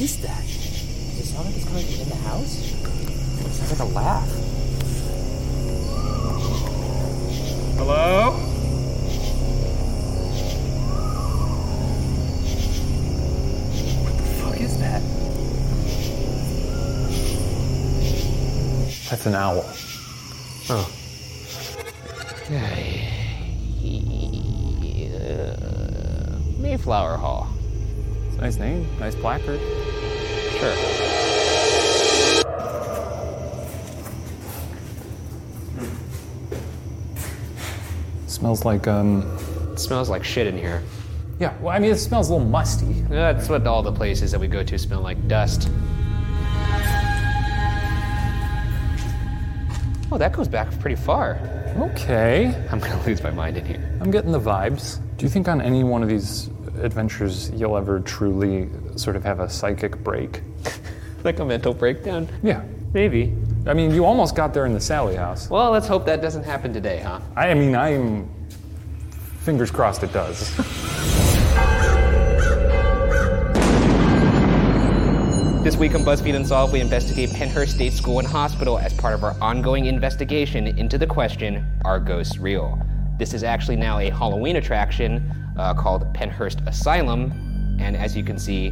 is that? Does it sound like it's coming in the house? It sounds like a laugh. Hello? What the fuck is that? That's an owl. Oh. Mayflower Hall. It's a nice name, nice placard. Sure. Smells like um. It smells like shit in here. Yeah, well, I mean, it smells a little musty. That's what all the places that we go to smell like dust. Oh, that goes back pretty far. Okay, I'm gonna lose my mind in here. I'm getting the vibes. Do you think on any one of these adventures you'll ever truly sort of have a psychic break? Like a mental breakdown? Yeah. Maybe. I mean, you almost got there in the Sallie house. Well, let's hope that doesn't happen today, huh? I, mean, I'm. Fingers crossed it does. This week on BuzzFeed Unsolved, we investigate Pennhurst State School and Hospital as part of our ongoing investigation into the question Are ghosts real? This is actually now a Halloween attraction uh, called Pennhurst Asylum, and as you can see,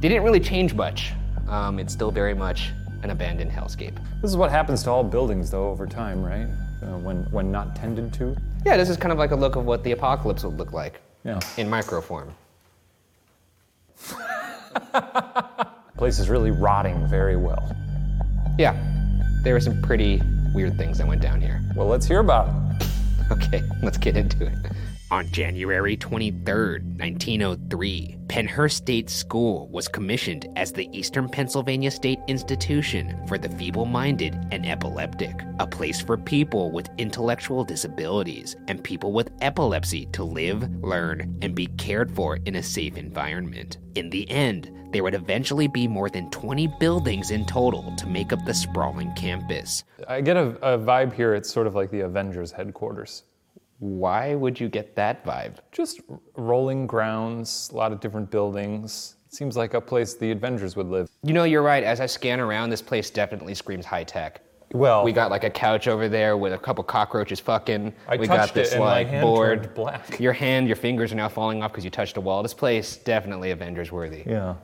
they didn't really change much. Um, it's still very much an abandoned hellscape. this is what happens to all buildings, though, over time, right? Uh, when when not tended to. Yeah, this is kind of like a look of what the apocalypse would look like Yeah. in microform. Place is really rotting very well. Yeah, there were some pretty weird things that went down here. Well, let's hear about it. Okay, let's get into it. On January 23, 1903, Pennhurst State School was commissioned as the Eastern Pennsylvania State Institution for the Feeble Minded and Epileptic, a place for people with intellectual disabilities and people with epilepsy to live, learn, and be cared for in a safe environment. In the end, there would eventually be more than 20 buildings in total to make up the sprawling campus. I get a, a vibe here. It's sort of like the Avengers headquarters. Why would you get that vibe? Just rolling grounds, a lot of different buildings. It seems like a place the Avengers would live. You know, you're right. As I scan around, this place definitely screams high tech. Well, We got like a couch over there with a couple cockroaches fucking. I we touched got this it and my like hand board. black. Your hand, your fingers are now falling off because you touched a wall. This place definitely Avengers worthy. yeah.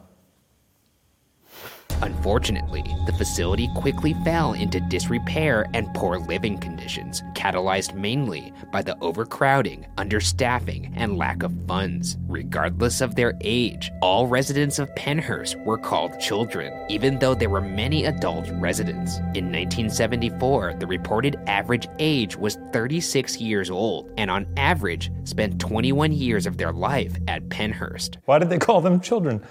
Unfortunately, the facility quickly fell into disrepair and poor living conditions, catalyzed mainly by the overcrowding, understaffing, and lack of funds. Regardless of their age, all residents of Pennhurst were called children, even though there were many adult residents. In 1974, the reported average age was 36 years old, and on average, spent 21 years of their life at Pennhurst. Why did they call them children?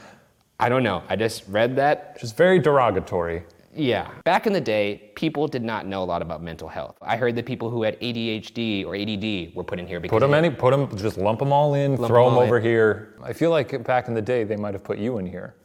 I don't know. I just read that. Just very derogatory. Yeah. Back in the day, people did not know a lot about mental health. I heard that people who had ADHD or ADD were put in here because Put them any, put them, just lump them all in, Lump throw 'em them all over in. here. I feel like back in the day they might have put you in here.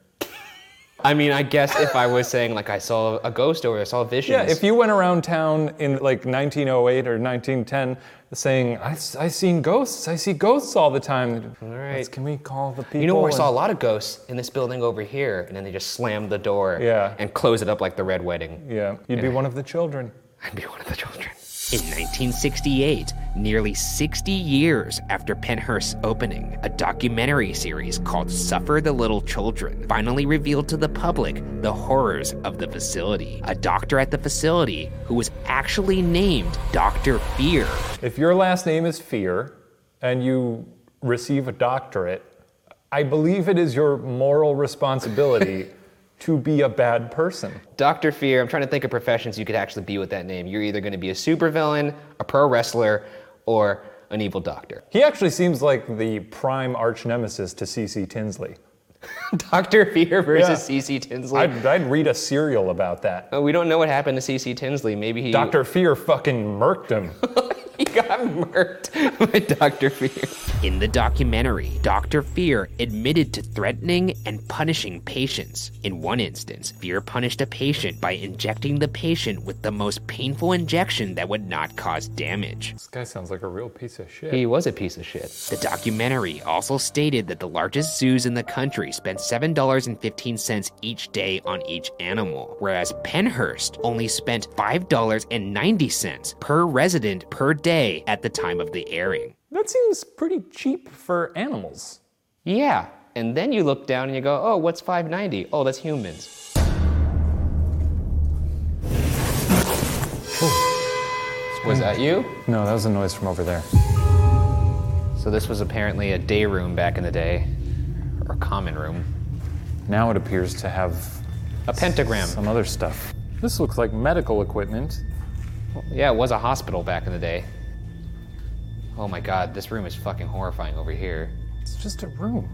I mean, I guess if I was saying like I saw a ghost or I saw visions. Yeah, if you went around town in like 1908 or 1910 saying, I, I seen ghosts, I see ghosts all the time. All right. Can we call the people? You know where I saw a lot of ghosts in this building over here, and then they just slammed the door Yeah. and close it up like the Red Wedding. Yeah, you'd be one of the children. I'd be one of the children. In 1968, nearly 60 years after Pennhurst's opening, a documentary series called Suffer the Little Children finally revealed to the public the horrors of the facility. A doctor at the facility who was actually named Dr. Fear If your last name is Fear and you receive a doctorate, I believe it is your moral responsibility to be a bad person. Dr. Fear, I'm trying to think of professions you could actually be with that name. You're either going to be a supervillain, a pro wrestler, or an evil doctor. He actually seems like the prime arch nemesis to C.C. Tinsley. Dr. Fear versus Yeah. CC Tinsley. I'd, I'd read a serial about that. Uh, we don't know what happened to CC Tinsley. Maybe he Dr. Fear fucking murked him. he got got murked by Dr. Fear. In the documentary, Dr. Fear admitted to threatening and punishing patients. In one instance, Fear punished a patient by injecting the patient with the most painful injection that would not cause damage. This guy sounds like a real piece of shit. He was a piece of shit. The documentary also stated that the largest zoos in the country spent $7.15 each day on each animal, whereas Pennhurst only spent $5.90 per resident per day at the time of the airing. That seems pretty cheap for animals. Yeah. And then you look down and you go, oh, what's 590? Oh, that's humans. Was that you? No, that was a noise from over there. So this was apparently a day room back in the day, or a common room. Now it appears to have A pentagram. some other stuff. This looks like medical equipment. Yeah, it was a hospital back in the day. Oh my god, this room is fucking horrifying over here. It's just a room.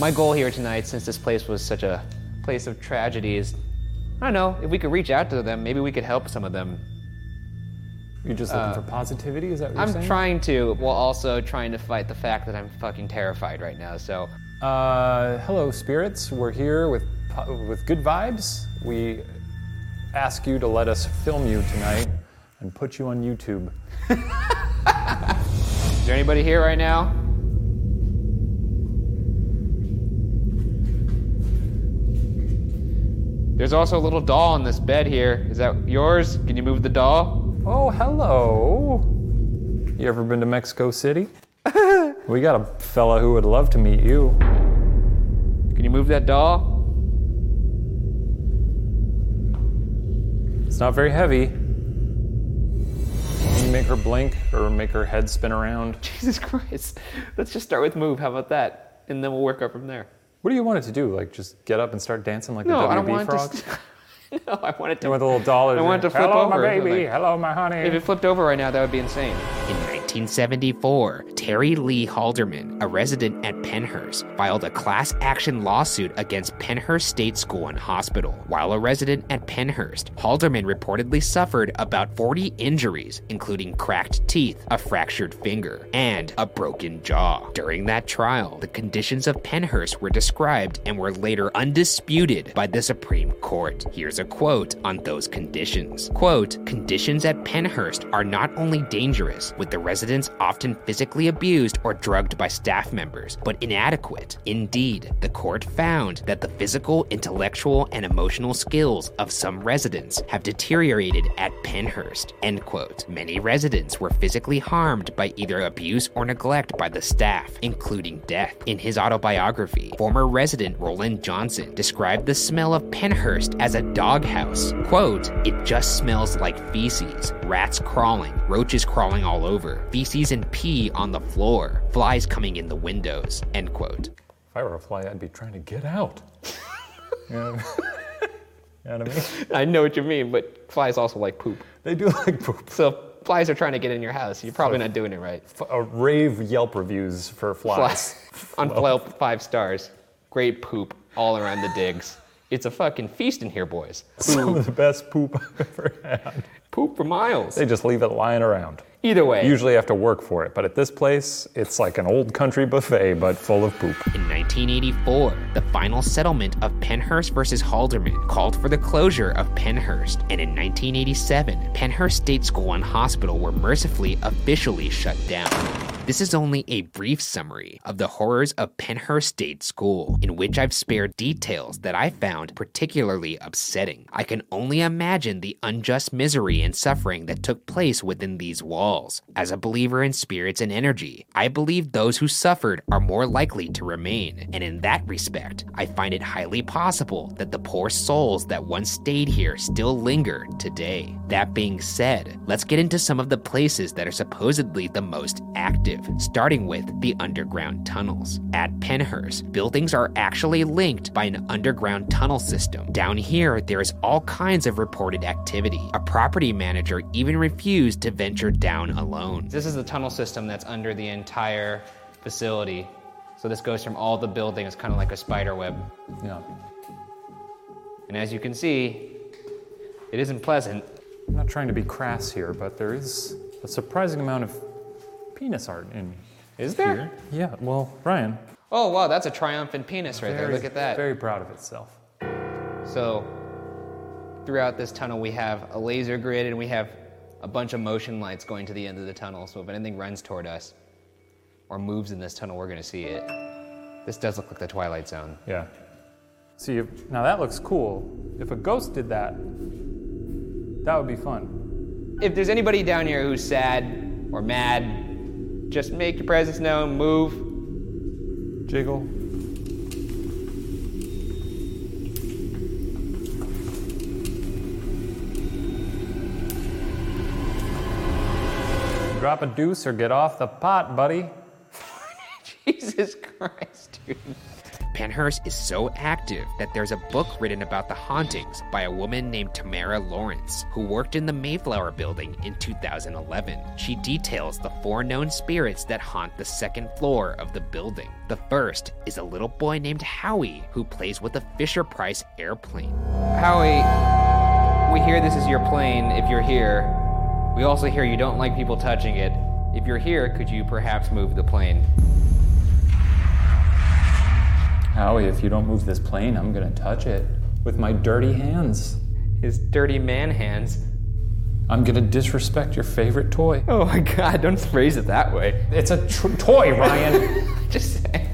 My goal here tonight, since this place was such a place of tragedy, is I don't know, if we could reach out to them, maybe we could help some of them. You're just looking for positivity? Is that what you're saying? I'm saying? trying to, while also trying to fight the fact that I'm fucking terrified right now, so. Uh, hello, spirits. We're here with with good vibes. We ask you to let us film you tonight and put you on YouTube. Is there anybody here right now? There's also a little doll in this bed here. Is that yours? Can you move the doll? Oh, hello. You ever been to Mexico City? we got a fella who would love to meet you. Can you move that doll? It's not very heavy. Can you make her blink or make her head spin around? Jesus Christ. Let's just start with move. How about that? And then we'll work up from there. What do you want it to do? Like just get up and start dancing like No, the I don't WB want it frog? to. no, I want it to. You want the little doll? I want it to flip Hello, over. my baby. Like- Hello, my honey. If it flipped over right now, that would be insane. In 1974, Terri Lee Halderman, a resident at Pennhurst, filed a class action lawsuit against Pennhurst State School and Hospital. While a resident at Pennhurst, Halderman reportedly suffered about 40 injuries, including cracked teeth, a fractured finger, and a broken jaw. During that trial, the conditions of Pennhurst were described and were later undisputed by the Supreme Court. Here's a quote on those conditions. Quote, conditions at Pennhurst are not only dangerous, with the residents often physically abused or drugged by staff members, but inadequate. Indeed, the court found that the physical, intellectual, and emotional skills of some residents have deteriorated at Pennhurst. End quote. Many residents were physically harmed by either abuse or neglect by the staff, including death. In his autobiography, former resident Roland Johnson described the smell of Pennhurst as a doghouse. Quote, it just smells like feces, rats crawling, roaches crawling all over, feces and pee on the floor, flies coming in the windows. End quote. If I were a fly, I'd be trying to get out. you, know, you know what I mean? I know what you mean, but flies also like poop. They do like poop. So flies are trying to get in your house. You're probably not doing it right. F- uh, rave Yelp reviews for flies. Flies on Yelp, five stars. Great poop all around the digs. It's a fucking feast in here, boys. Some of the best poop I've ever had. Poop for miles. They just leave it lying around. Either way, Usually have to work for it, but at this place, it's like an old country buffet, but full of poop. In 1984, the final settlement of Pennhurst versus Halderman called for the closure of Pennhurst, and in 1987, Pennhurst State School and Hospital were mercifully officially shut down. This is only a brief summary of the horrors of Pennhurst State School, in which I've spared details that I found particularly upsetting. I can only imagine the unjust misery and suffering that took place within these walls. As a believer in spirits and energy, I believe those who suffered are more likely to remain, and in that respect, I find it highly possible that the poor souls that once stayed here still linger today. That being said, let's get into some of the places that are supposedly the most active, starting with the underground tunnels. At Pennhurst, buildings are actually linked by an underground tunnel system. Down here, there is all kinds of reported activity. A property manager even refused to venture down alone. this is the tunnel system that's under the entire facility. So this goes from all the buildings, kind of like a spider web. Yeah. And as you can see, it isn't pleasant. I'm not trying to be crass here, but there is a surprising amount of penis art in Is there? here. Yeah, well, Ryan. Oh, wow, that's a triumphant penis right there. Look at that. Very proud of itself. So, throughout this tunnel, we have a laser grid and we have a bunch of motion lights going to the end of the tunnel. So, if anything runs toward us or moves in this tunnel, we're going to see it. This does look like the Twilight Zone. Yeah. See, if, now that looks cool. If a ghost did that, that would be fun. If there's anybody down here who's sad or mad, just make your presence known, move. Jiggle. Drop a deuce or get off the pot, buddy. Jesus Christ, dude. Pennhurst is so active that there's a book written about the hauntings by a woman named Tamara Lawrence, who worked in the Mayflower building in 2011. She details the four known spirits that haunt the second floor of the building. The first is a little boy named Howie, who plays with a Fisher Price airplane. Howie, we hear this is your plane if you're here. We also hear you don't like people touching it. If you're here, could you perhaps move the plane? Howie, if you don't move this plane, I'm gonna touch it with my dirty hands. His dirty man hands. I'm gonna disrespect your favorite toy. Oh my god, don't phrase it that way. It's a tr- toy, Ryan. Just saying.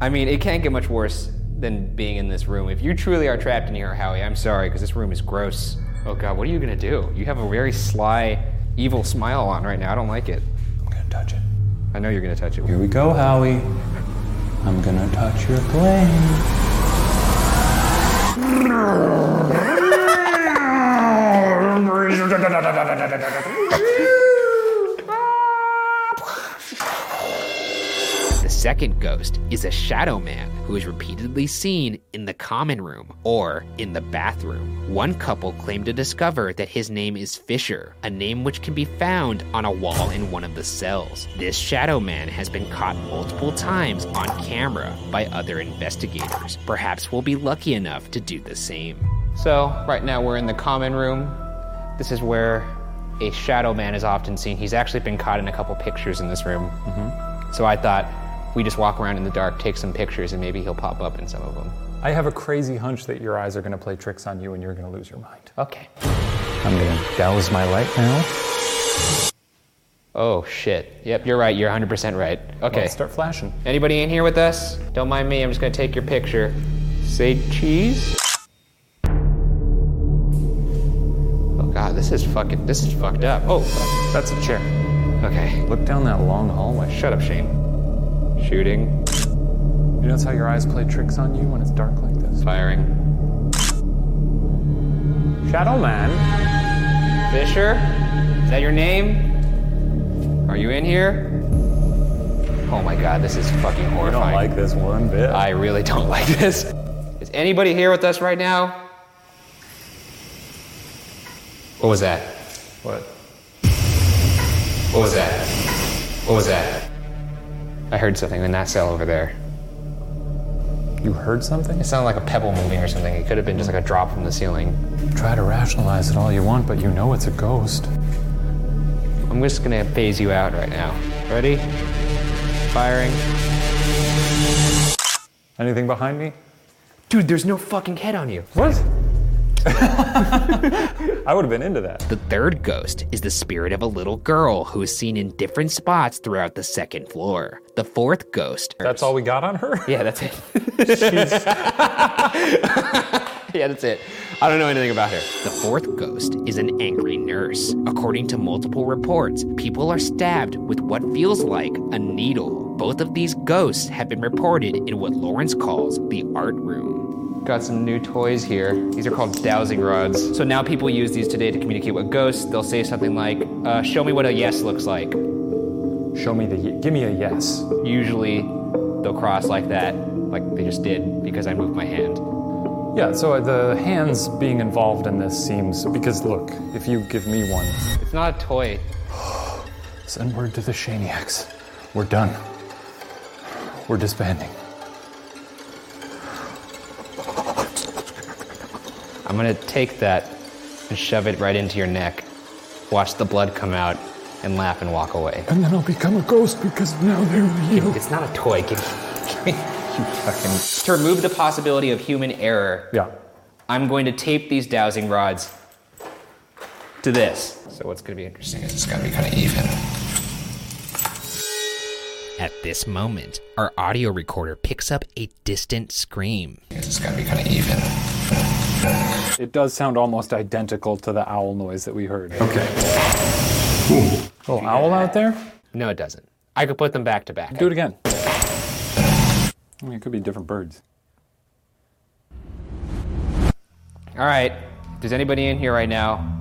I mean, it can't get much worse than being in this room. If you truly are trapped in here, Howie, I'm sorry, because this room is gross. Oh god, what are you gonna do? You have a very sly, evil smile on right now. I don't like it. I'm gonna touch it. I know you're gonna touch it. Here we go, Howie. I'm gonna touch your plane. Second ghost is a shadow man who is repeatedly seen in the common room or in the bathroom. One couple claimed to discover that his name is Fisher, a name which can be found on a wall in one of the cells. This shadow man has been caught multiple times on camera by other investigators. Perhaps we'll be lucky enough to do the same. So, right now we're in the common room. This is where a shadow man is often seen. He's actually been caught in a couple pictures in this room. Mm-hmm. So I thought we just walk around in the dark, take some pictures, and maybe he'll pop up in some of them. I have a crazy hunch that your eyes are gonna play tricks on you and you're gonna lose your mind. Okay. I'm gonna douse my light now. Oh shit. Yep, you're right. You're 100% right. Okay. Let's start flashing. Anybody in here with us? Don't mind me. I'm just gonna take your picture. Say cheese. Oh god, this is fucking. This is fucked up. Oh. fuck. That's a chair. Okay. Look down that long hallway. Shut up, Shane. Shooting. You notice how your eyes play tricks on you when it's dark like this? Firing. Shadow Man. Fisher? Is that your name? Are you in here? Oh my god, this is fucking horrifying. I don't like this one bit. I really don't like this. Is anybody here with us right now? What was that? what? What was that? What was that? I heard something in that cell over there. You heard something? It sounded like a pebble moving or something. It could have been just like a drop from the ceiling. Try to rationalize it all you want, but you know it's a ghost. I'm just gonna phase you out right now. Ready? Firing. Anything behind me? Dude, there's no fucking head on you. What? I would have been into that. The third ghost is the spirit of a little girl who is seen in different spots throughout the second floor. The fourth ghost. That's all we got on her? Yeah, that's it. yeah, that's it. I don't know anything about her. The fourth ghost is an angry nurse. According to multiple reports, people are stabbed with what feels like a needle. Both of these ghosts have been reported in what Lawrence calls the art room. Got some new toys here. These are called dowsing rods. So now people use these today to communicate with ghosts. They'll say something like, uh, "Show me what a yes looks like." Show me the. Ye- give me a yes. Usually, they'll cross like that, like they just did because I moved my hand. Yeah, so the hands being involved in this seems. Because look, if you give me one, It's not a toy. send word to the Shaniacs. We're done. We're disbanding. I'm gonna take that and shove it right into your neck. Watch the blood come out, and laugh and walk away. And then I'll become a ghost because now they're real. It's not a toy. Give, give me, you fucking. To remove the possibility of human error, Yeah. I'm going to tape these dowsing rods to this. So what's going to be interesting is it's going to be kind of even. At this moment, our audio recorder picks up a distant scream. It's going to be kind of even. It does sound almost identical to the owl noise that we heard. Okay. Little owl out there? No, it doesn't. I could put them back to back. Do it again. I mean, it could be different birds. All right. Does anybody in here right now?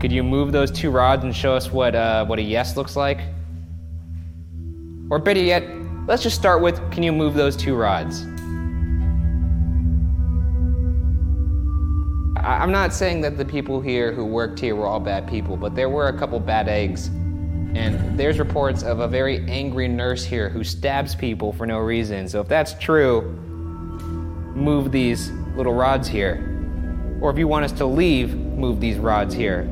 Could you move those two rods and show us what uh, what a yes looks like? Or better yet, let's just start with can you move those two rods? I'm not saying that the people here who worked here were all bad people, but there were a couple bad eggs. And there's reports of a very angry nurse here who stabs people for no reason. So if that's true, move these little rods here. Or if you want us to leave, move these rods here.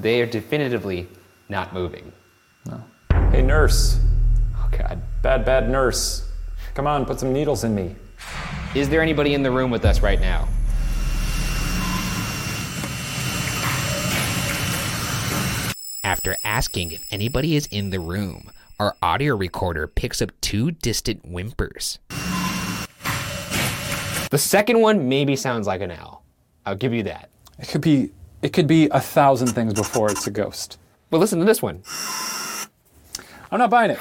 They are definitively not moving. No. Hey, nurse. Oh, God. Bad, bad nurse. Come on, put some needles in me. Is there anybody in the room with us right now? After asking if anybody is in the room, our audio recorder picks up two distant whimpers. The second one maybe sounds like an owl. I'll give you that. It could be. It could be a thousand things before it's a ghost. But listen to this one. I'm not buying it.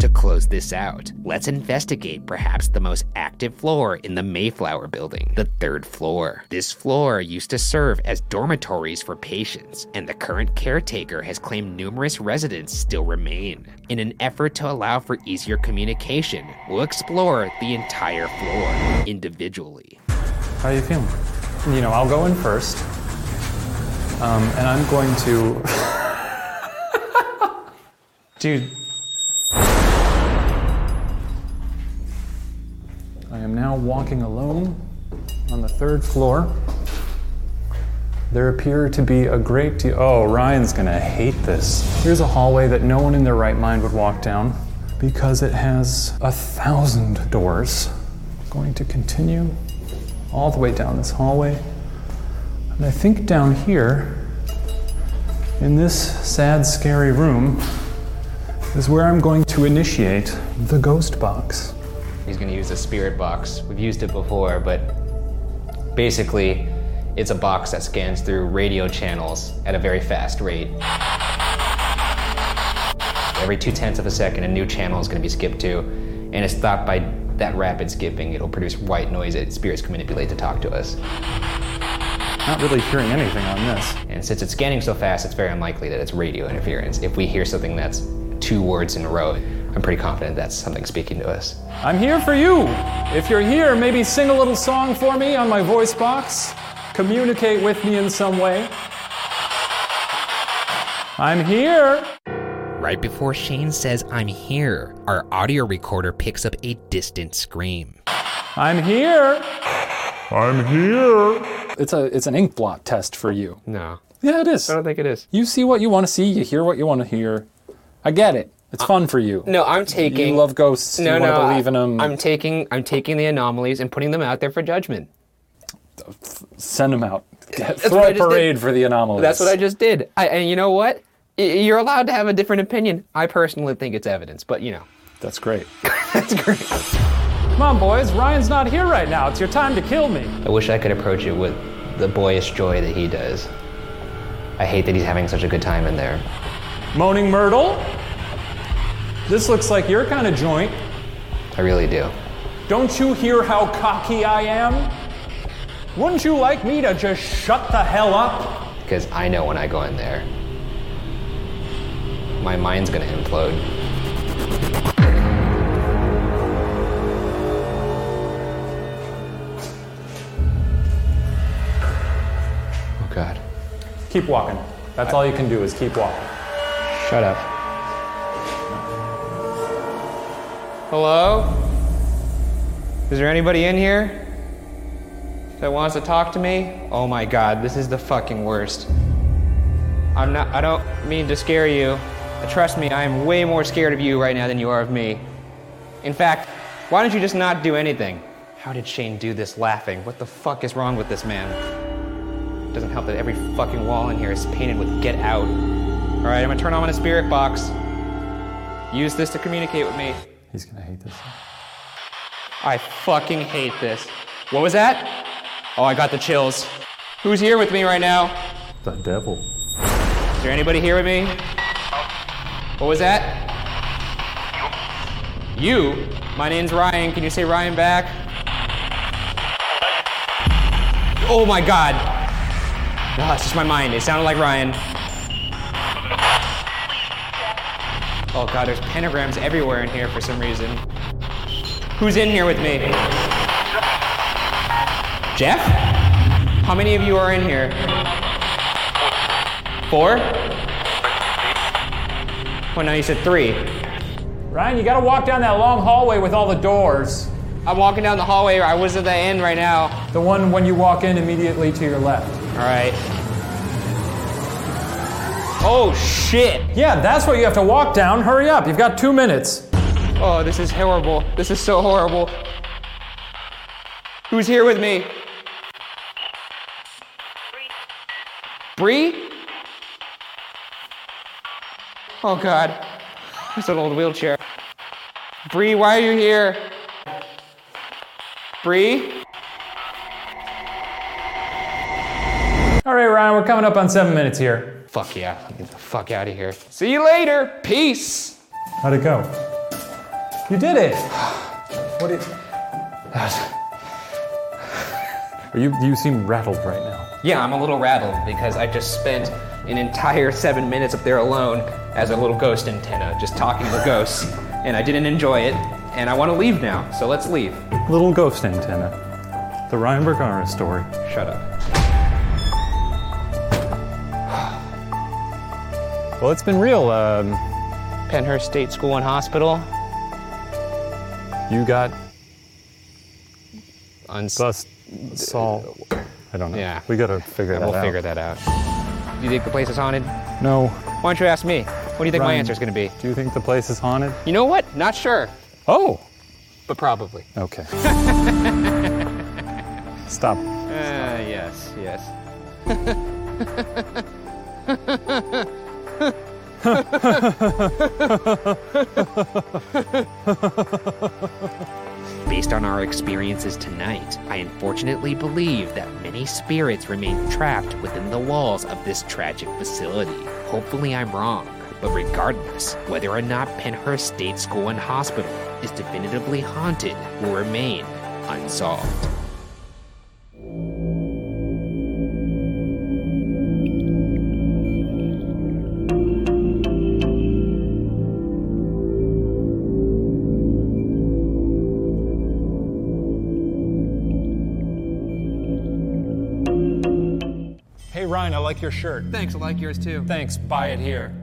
To close this out, let's investigate perhaps the most active floor in the Mayflower building, the third floor. This floor used to serve as dormitories for patients, and the current caretaker has claimed numerous residents still remain. In an effort to allow for easier communication, we'll explore the entire floor individually. How are you feeling? You know, I'll go in first. Um, and I'm going to. Dude. Am now walking alone on the third floor. There appear to be a great deal. Oh, Ryan's gonna hate this. Here's a hallway that no one in their right mind would walk down because it has a thousand doors. Going to continue all the way down this hallway. And I think down here, in this sad, scary room, is where I'm going to initiate the ghost box. He's going to use a spirit box. We've used it before, but basically, it's a box that scans through radio channels at a very fast rate. Every two tenths of a second, a new channel is going to be skipped to, and it's thought by that rapid skipping, it'll produce white noise that spirits can manipulate to talk to us. Not really hearing anything on this. And since it's scanning so fast, it's very unlikely that it's radio interference. If we hear something that's two words in a row, I'm pretty confident that's something speaking to us. I'm here for you. If you're here, maybe sing a little song for me on my voice box. Communicate with me in some way. I'm here. Right before Shane says, I'm here, our audio recorder picks up a distant scream. I'm here. I'm here. It's a. It's an ink blot test for you. No, Yeah, it is. I don't think it is. You see what you want to see. You hear what you want to hear. I get it. It's fun for you. No, I'm taking. You love ghosts. No, you no, want to believe in them. I'm taking. I'm taking the anomalies and putting them out there for judgment. Send them out. Get, throw I a just did. parade for the anomalies. That's what I just did. I, and you know what? You're allowed to have a different opinion. I personally think it's evidence, but you know, That's great. that's great. Come on, boys. Ryan's not here right now. It's your time to kill me. I wish I could approach it with the boyish joy that he does. I hate that he's having such a good time in there. Moaning Myrtle. This looks like your kind of joint. I really do. Don't you hear how cocky I am? Wouldn't you like me to just shut the hell up? Because I know when I go in there, my mind's gonna implode. Oh God. Keep walking. That's all you can do is keep walking. Shut up. Hello? Is there anybody in here? that wants to talk to me? Oh my god, this is the fucking worst. I'm not, I don't mean to scare you. Uh, trust me, I am way more scared of you right now than you are of me. In fact, why don't you just not do anything? How did Shane do this laughing? What the fuck is wrong with this man? It doesn't help that every fucking wall in here is painted with get out. Alright, I'm gonna turn on my spirit box. Use this to communicate with me. He's gonna hate this. I fucking hate this. What was that? Oh, I got the chills. Who's here with me right now? The devil. Is there anybody here with me? What was that? You? My name's Ryan. Can you say Ryan back? Oh my god. No, it's just my mind. It sounded like Ryan. Oh god, there's pentagrams everywhere in here for some reason. Who's in here with me? Jeff? How many of you are in here? Four? Oh no, you said three. Ryan, you gotta walk down that long hallway with all the doors. I'm walking down the hallway. I was at the end right now. The one when you walk in immediately to your left. All right. Oh shit! Yeah, that's what you have to walk down. Hurry up, you've got two minutes. Oh, this is horrible. This is so horrible. Who's here with me? Bree? Oh god. It's an old wheelchair. Bree, why are you here? Bree? All right, Ryan, we're coming up on seven minutes here. Fuck yeah. Get the fuck out of here. See you later. Peace. How'd it go? You did it. What did? you you seem rattled right now. Yeah, I'm a little rattled because I just spent an entire seven minutes up there alone as a little ghost antenna, just talking to ghosts, and I didn't enjoy it, and I want to leave now, so let's leave. Little ghost antenna. The Ryan Bergara story. Shut up. Well, it's been real. Um, Pennhurst State School and Hospital. you got Uns- bust Saul. I don't know. Yeah. We gotta figure that out. we'll figure that out. Do you think the place is haunted? No. Why don't you ask me? What do you think my answer is going to be? Do you think the place is haunted? You know what? Not sure, Oh. but probably. Okay. Stop. Uh, yes, yes. Based on our experiences tonight, I unfortunately believe that many spirits remain trapped within the walls of this tragic facility. Hopefully, I'm wrong. But regardless, whether or not Pennhurst State School and Hospital is definitively haunted will remain unsolved. Like your shirt. Thanks, I like yours too. Thanks. Buy it here.